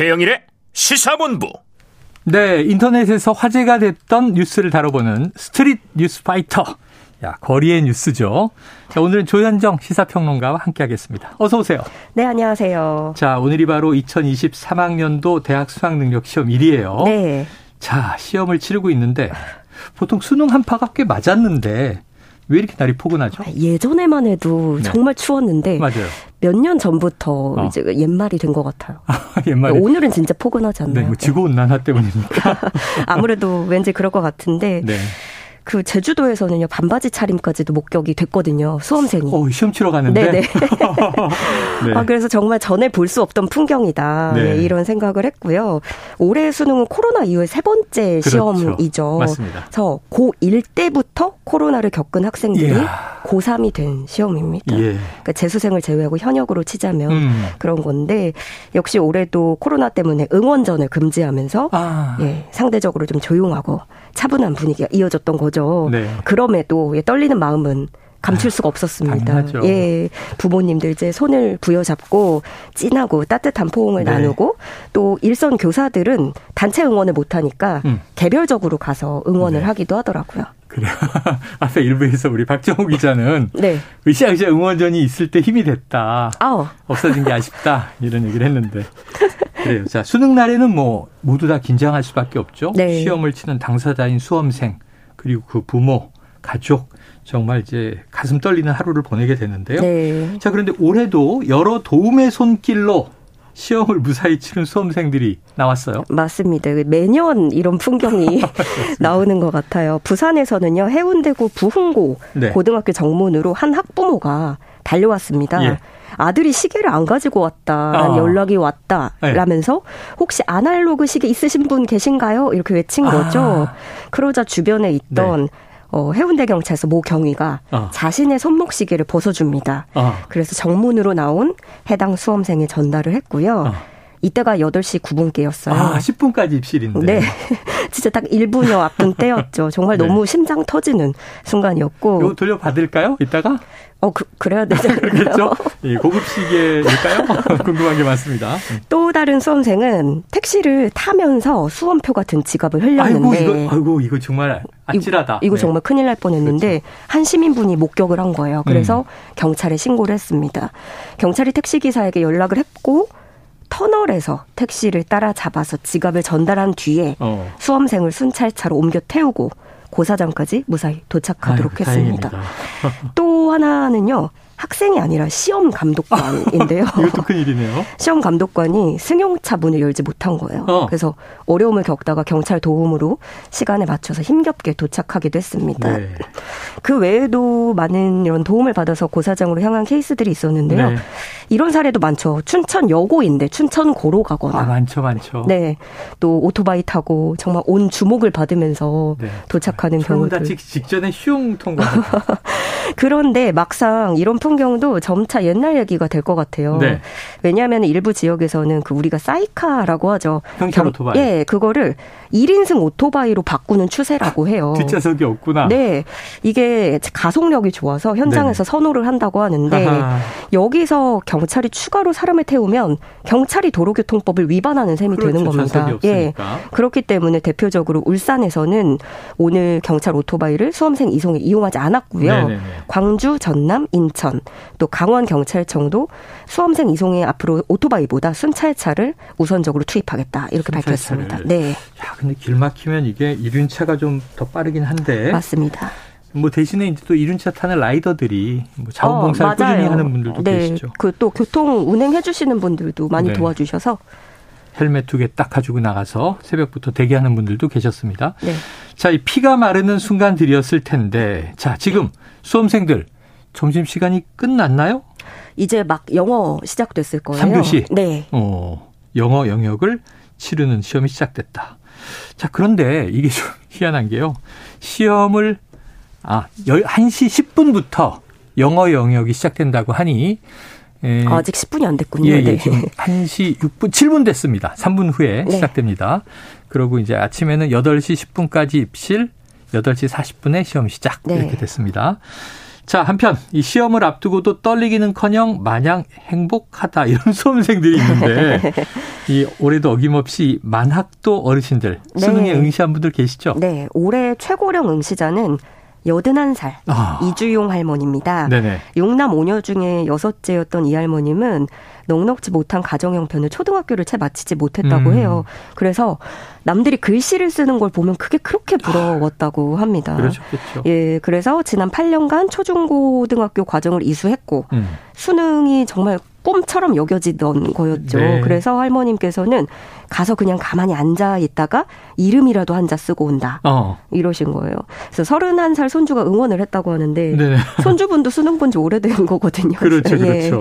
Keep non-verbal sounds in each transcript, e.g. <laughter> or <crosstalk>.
최영일의 시사본부. 네, 인터넷에서 화제가 됐던 뉴스를 다뤄보는 Street News Fighter. 야, 거리의 뉴스죠. 자, 오늘은 조현정 시사평론가와 함께하겠습니다. 어서 오세요. 네, 안녕하세요. 자, 오늘이 바로 2023학년도 대학 수학능력 시험일이에요. 네. 자, 시험을 치르고 있는데 보통 수능 한파가 꽤 맞았는데 왜 이렇게 날이 포근하죠? 예전에만 해도 네. 정말 추웠는데 맞아요. 몇 년 전부터 어. 이제 옛말이 된 것 같아요. <laughs> 옛말에 오늘은 진짜 포근하지 않나요? 네, 뭐 지구온난화 때문입니까? <laughs> 아무래도 왠지 그럴 것 같은데 네. 그 제주도에서는요 반바지 차림까지도 목격이 됐거든요 수험생이. 어, 시험 치러 가는데. 네네. <laughs> 네. 아, 그래서 정말 전에 볼 수 없던 풍경이다. 네. 네, 이런 생각을 했고요. 올해 수능은 코로나 이후에 세 번째 그렇죠. 시험이죠. 맞습니다. 그래서 고1 때부터 코로나를 겪은 학생들이 이야. 고3이 된 시험입니다. 예. 그러니까 재수생을 제외하고 현역으로 치자면 음. 그런 건데 역시 올해도 코로나 때문에 응원전을 금지하면서 아. 예, 상대적으로 좀 조용하고 차분한 분위기가 이어졌던 거죠. 네. 그럼에도 예, 떨리는 마음은 감출 수가 없었습니다. 당연하죠. 예, 부모님들 이제 손을 부여잡고 찐하고 따뜻한 포옹을 네. 나누고 또 일선 교사들은 단체 응원을 못 하니까 음. 개별적으로 가서 응원을 네. 하기도 하더라고요. 그래요. <laughs> 앞에 일부에서 우리 박정호 기자는 네. 으쌰으쌰 응원전이 있을 때 힘이 됐다. 아우. 없어진 게 아쉽다. <laughs> 이런 얘기를 했는데. 그래요. 자, 수능 날에는 뭐 모두 다 긴장할 수밖에 없죠. 네. 시험을 치는 당사자인 수험생 그리고 그 부모, 가족 정말 이제 가슴 떨리는 하루를 보내게 되는데요. 네. 자, 그런데 올해도 여러 도움의 손길로 시험을 무사히 치른 수험생들이 나왔어요. 맞습니다. 매년 이런 풍경이 <laughs> <laughs> 나오는 것 같아요. 부산에서는요, 해운대구 부흥고 네. 고등학교 정문으로 한 학부모가 달려왔습니다. 예. 아들이 시계를 안 가지고 왔다라는 아. 연락이 왔다. 네. 라면서 혹시 아날로그 시계 있으신 분 계신가요? 이렇게 외친 아. 거죠. 그러자 주변에 있던 어, 해운대 경찰서 모 경위가 아. 자신의 손목 시계를 벗어줍니다. 아, 그래서 정문으로 나온 해당 수험생에 전달을 했고요. 아. 이때가 8시 9분께였어요. 아 10분까지 입실인데. 네. <laughs> 진짜 딱 1분여 앞둔 때였죠. 정말 네. 너무 심장 터지는 순간이었고. 이거 돌려받을까요? 이따가? 어, 그, 그래야 되지? <laughs> 그렇죠? 이 고급 시계일까요? <laughs> 궁금한 게 많습니다. 또 다른 수험생은 택시를 타면서 수험표 같은 지갑을 아이고, 흘렸는데. 이거, 아이고, 이거 정말 아찔하다. 이거, 네. 정말 큰일 날 뻔했는데 한 시민분이 목격을 한 거예요. 그래서 경찰에 신고를 했습니다. 경찰이 택시기사에게 연락을 했고 터널에서 택시를 따라잡아서 지갑을 전달한 뒤에 어. 수험생을 순찰차로 옮겨 태우고 고사장까지 무사히 도착하도록 아이고, 했습니다. 또 하나는요. 학생이 아니라 시험 감독관인데요. <laughs> 이것도 큰 일이네요. 시험 감독관이 승용차 문을 열지 못한 거예요. 어. 그래서 어려움을 겪다가 경찰 도움으로 시간에 맞춰서 힘겹게 도착하기도 했습니다. 네. 그 외에도 많은 이런 도움을 받아서 고사장으로 향한 케이스들이 있었는데요. 네. 이런 사례도 많죠. 춘천 여고인데 춘천 고로 가거나. 아, 많죠, 많죠. 네. 또 오토바이 타고 정말 온 주목을 받으면서 네. 도착하는 경우들. 다치기 직전에 슝 통과. <laughs> 그런데 막상 이런 풍경도 점차 옛날 얘기가 될 것 같아요. 네. 왜냐하면 일부 지역에서는 그 우리가 사이카라고 하죠. 경- 오토바이. 예, 그거를 1인승 오토바이로 바꾸는 추세라고 해요. <laughs> 뒷좌석이 없구나. 네. 이게 가속력이 좋아서 현장에서 선호를 한다고 하는데 아하. 여기서 경찰이 추가로 사람을 태우면 경찰이 도로교통법을 위반하는 셈이 그렇죠, 되는 겁니다. 좌석이 예. 그렇기 때문에 대표적으로 울산에서는 오늘 경찰 오토바이를 수험생 이송에 이용하지 않았고요. 네네네. 광주, 전남, 인천, 또 강원 경찰청도 수험생 이송에 앞으로 오토바이보다 순찰차를 우선적으로 투입하겠다 이렇게 순찰차를. 밝혔습니다. 네, 야, 근데 길 막히면 이게 이륜차가 좀 더 빠르긴 한데. 맞습니다. 뭐 대신에 이제 또 이륜차 타는 라이더들이 뭐 자원봉사를 어, 꾸준히. 하는 분들도 네, 계시죠. 그 또 교통 운행해 주시는 분들도 많이 네. 도와주셔서 헬멧 두 개 딱 가지고 나가서 새벽부터 대기하는 분들도 계셨습니다. 네. 자, 이 피가 마르는 순간들이었을 텐데, 자, 지금 수험생들 점심 시간이 끝났나요? 이제 막 영어 시작됐을 거예요. 3교시? 네. 어, 영어 영역을 치르는 시험이 시작됐다. 자, 그런데 이게 좀 <laughs> 희한한 게요. 시험을 아, 1시 10분부터 영어 영역이 시작된다고 하니 에, 아직 10분이 안 됐군요. 예, 예. 네. 지금 1시 6분, 7분 됐습니다. 3분 후에 네. 시작됩니다. 그러고 이제 아침에는 8시 10분까지 입실, 8시 40분에 시험 시작. 네. 이렇게 됐습니다. 자, 한편 이 시험을 앞두고도 떨리기는커녕 마냥 행복하다 이런 <laughs> 수험생들이 있는데 <laughs> 이 올해도 어김없이 만학도 어르신들 수능에 네. 응시한 분들 계시죠? 네, 올해 최고령 응시자는 81살 아. 이주용 할머니입니다. 네네. 용남 5녀 중에 여섯째였던 이 할머님은 넉넉지 못한 가정 형편을 초등학교를 채 마치지 못했다고 음. 해요. 그래서 남들이 글씨를 쓰는 걸 보면 그게 그렇게 부러웠다고 합니다. 그러셨겠죠. 예, 그래서 지난 8년간 초중고등학교 과정을 이수했고 음. 수능이 정말 꿈처럼 여겨지던 거였죠. 네. 그래서 할머님께서는 가서 그냥 가만히 앉아 있다가 이름이라도 한자 쓰고 온다. 어. 이러신 거예요. 그래서 31살 손주가 응원을 했다고 하는데 네 <laughs> 손주분도 수능 본 지 오래된 거거든요. 그렇죠. 예. 그렇죠.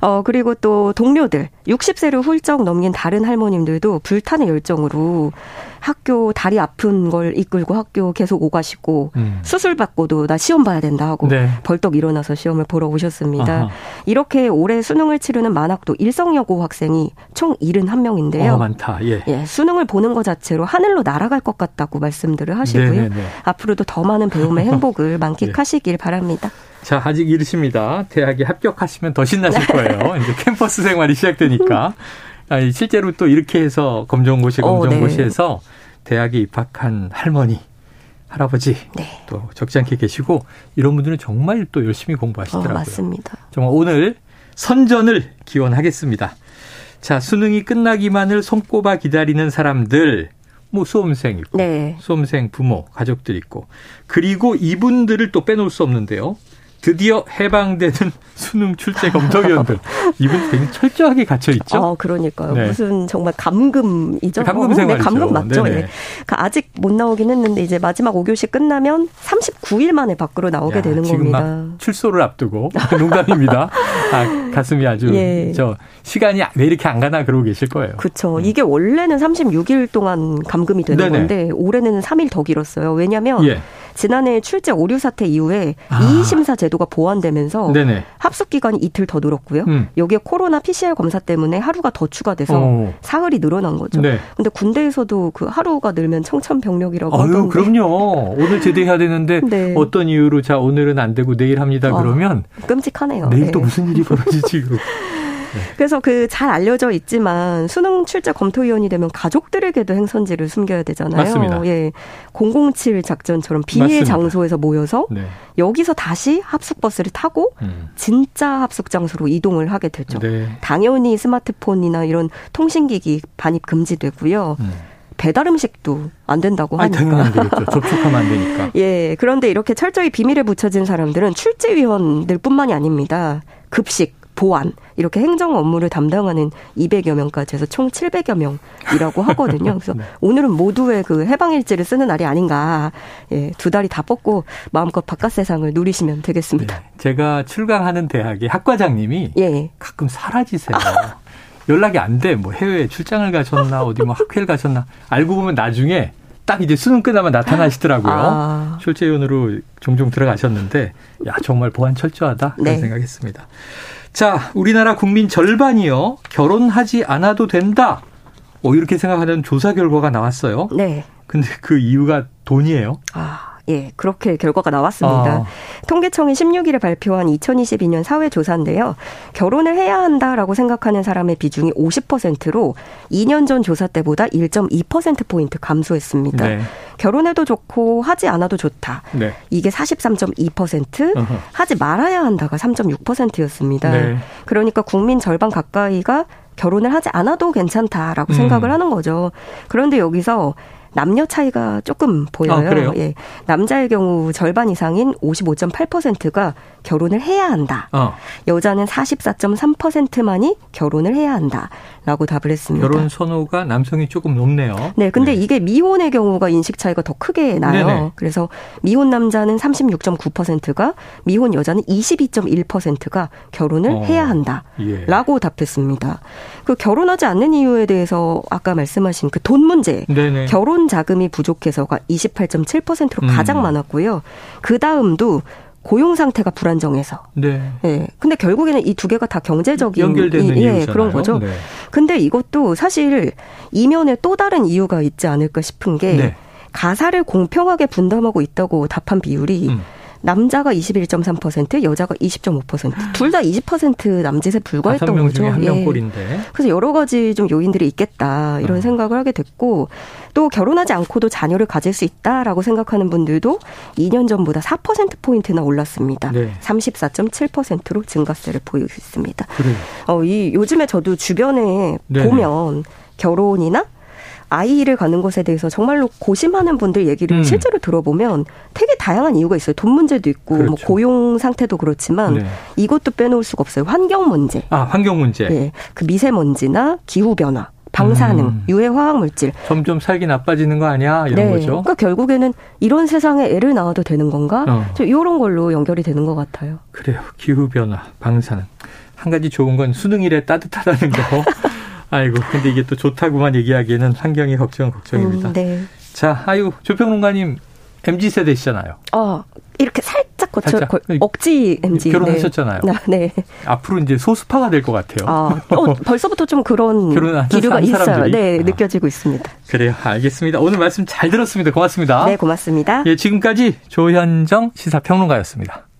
어, 그리고 또 동료들 60세를 훌쩍 넘긴 다른 할머님들도 불타는 열정으로 학교 다리 아픈 걸 이끌고 학교 계속 오가시고 음. 수술 받고도 나 시험 봐야 된다 하고 네. 벌떡 일어나서 시험을 보러 오셨습니다. 아하. 이렇게 올해 수능을 치르는 만학도 일성여고 학생이 총 71명인데요. 어, 많다. 예. 예. 수능을 보는 것 자체로 하늘로 날아갈 것 같다고 말씀들을 하시고요. 네네네. 네, 네. 앞으로도 더 많은 배움의 <laughs> 행복을 만끽하시길 예. 바랍니다. 자, 아직 이르십니다. 대학에 합격하시면 더 신나실 <laughs> 거예요. 이제 캠퍼스 생활이 시작되니까. <laughs> 아니, 실제로 또 이렇게 해서 검정고시, 검정고시에서 어, 네. 대학에 입학한 할머니, 할아버지 네. 또 적지 않게 계시고 이런 분들은 정말 또 열심히 공부하시더라고요. 어, 맞습니다. 정말 오늘 선전을 기원하겠습니다. 자, 수능이 끝나기만을 손꼽아 기다리는 사람들, 뭐 수험생 있고, 네. 수험생 부모, 가족들 있고, 그리고 이분들을 또 빼놓을 수 없는데요. 드디어 해방되는 <laughs> 수능 출제 검토위원들 이분 되게 철저하게 갇혀 있죠. 아, 그러니까요. 네. 무슨 정말 감금이죠. 감금 생활 네, 감금 맞죠. 예. 그러니까 아직 못 나오긴 했는데 이제 마지막 5교시 끝나면 39일 만에 밖으로 나오게 야, 되는 겁니다. 막 출소를 앞두고 농담입니다. <laughs> 아, 가슴이 아주 예. 저 시간이 왜 이렇게 안 가나 그러고 계실 거예요. 그렇죠. 음. 이게 원래는 36일 동안 감금이 되는 네네. 건데 올해는 3일 더 길었어요. 왜냐하면 예. 지난해 출제 오류 사태 이후에 아. 이의 심사 제도가 보완되면서 네네. 합숙 기간이 이틀 더 늘었고요. 음. 여기에 코로나 PCR 검사 때문에 하루가 더 추가돼서 오. 사흘이 늘어난 거죠. 네. 근데 군대에서도 그 하루가 늘면 청천벽력이라고 아유, 하던데. 그럼요. 오늘 제대해야 되는데 <laughs> 네. 어떤 이유로 자 오늘은 안 되고 내일 합니다. 그러면 아, 끔찍하네요. 내일 네. 또 무슨 일이 벌어지지? <laughs> 네. 그래서 그 잘 알려져 있지만 수능 출제 검토위원이 되면 가족들에게도 행선지를 숨겨야 되잖아요. 맞습니다. 예. 007 작전처럼 비밀 맞습니다. 장소에서 모여서 네. 여기서 다시 합숙버스를 타고 음. 진짜 합숙 장소로 이동을 하게 되죠. 네. 당연히 스마트폰이나 이런 통신기기 반입 금지되고요. 음. 배달 음식도 안 된다고 하니까. 아니, 되겠죠. 접촉하면 안 되니까. <laughs> 예. 그런데 이렇게 철저히 비밀에 붙여진 사람들은 출제위원들뿐만이 아닙니다. 급식, 보안 이렇게 행정 업무를 담당하는 200여 명까지 해서 총 700여 명이라고 하거든요. 그래서 <laughs> 네. 오늘은 모두의 그 해방일지를 쓰는 날이 아닌가. 예, 두 다리 다 뻗고 마음껏 바깥 세상을 누리시면 되겠습니다. 네. 제가 출강하는 대학의 학과장님이 예. 가끔 사라지세요. 연락이 안 돼. 뭐 해외 출장을 가셨나 어디 뭐 학회를 가셨나. 알고 보면 나중에 딱 이제 수능 끝나면 나타나시더라고요. 아. 출제위원으로 종종 들어가셨는데 야 정말 보안 철저하다 그런 네. 생각했습니다. 자, 우리나라 국민 절반이요. 결혼하지 않아도 된다. 어, 이렇게 생각하는 조사 결과가 나왔어요. 네. 근데 그 이유가 돈이에요. 아. 예, 그렇게 결과가 나왔습니다. 아. 통계청이 16일에 발표한 2022년 사회조사인데요. 결혼을 해야 한다라고 생각하는 사람의 비중이 50%로 2년 전 조사 때보다 1.2%포인트 감소했습니다. 네. 결혼해도 좋고 하지 않아도 좋다. 네. 이게 43.2%, 어허. 하지 말아야 한다가 3.6%였습니다. 네. 그러니까 국민 절반 가까이가 결혼을 하지 않아도 괜찮다라고 음. 생각을 하는 거죠. 그런데 여기서 남녀 차이가 조금 보여요. 아, 예. 남자의 경우 절반 이상인 55.8%가 결혼을 해야 한다. 어. 여자는 44.3%만이 결혼을 해야 한다 라고 답을 했습니다. 결혼 선호가 남성이 조금 높네요. 네, 근데 네. 이게 미혼의 경우가 인식 차이가 더 크게 나요. 네네. 그래서 미혼 남자는 36.9%가 미혼 여자는 22.1%가 결혼을 어. 해야 한다라고 예. 답했습니다. 그 결혼하지 않는 이유에 대해서 아까 말씀하신 그 돈 문제, 네네. 결혼 자금이 부족해서가 28.7%로 가장 음. 많았고요. 그 다음도 고용 상태가 불안정해서. 네. 예. 근데 결국에는 이 두 개가 다 경제적인 연결되는 이, 예, 그런 거죠. 네. 근데 이것도 사실 이면에 또 다른 이유가 있지 않을까 싶은 게 네. 가사를 공평하게 분담하고 있다고 답한 비율이 음. 남자가 21.3%, 여자가 20.5%. 둘 다 20% 남짓에 불과했던 거죠. 한 예. 명꼴인데. 그래서 여러 가지 좀 요인들이 있겠다 이런 어. 생각을 생각을 하게 됐고 또 결혼하지 않고도 자녀를 가질 수 있다라고 생각하는 분들도 2년 전보다 4% 포인트나 올랐습니다. 네. 34.7%로 증가세를 보이고 있습니다. 그래요. 어, 이 요즘에 저도 주변에 네네. 보면 결혼이나 아이를 갖는 것에 대해서 정말로 고심하는 분들 얘기를 음. 실제로 들어보면 되게 다양한 이유가 있어요. 돈 문제도 있고 뭐 그렇죠. 고용 상태도 그렇지만 네. 이것도 빼놓을 수가 없어요. 환경 문제. 아, 환경 문제. 예, 그 미세먼지나 기후 변화, 방사능, 음. 유해 화학 물질. 점점 살기 나빠지는 거 아니야? 이런 네. 거죠. 그러니까 결국에는 이런 세상에 애를 낳아도 되는 건가? 어. 저 이런 걸로 연결이 되는 것 같아요. 그래요. 기후 변화, 방사능. 한 가지 좋은 건 수능일에 따뜻하다는 거. <laughs> 아이고, 근데 이게 또 좋다고만 얘기하기에는 환경이 걱정은 걱정입니다. 음, 네. 자, 아유, 조평론가님 MZ 세대시잖아요. 어, 이렇게 살짝 거쳐 살짝. 거- 억지 MG. 결혼하셨잖아요. 네. 네. 앞으로 이제 소수파가 될 것 같아요. 아, 어, <laughs> 벌써부터 좀 그런 기류가 한 있어요. 사람들이? 네, 아. 느껴지고 있습니다. 그래요. 알겠습니다. 오늘 말씀 잘 들었습니다. 고맙습니다. 네, 고맙습니다. 예, 지금까지 조현정 시사평론가였습니다.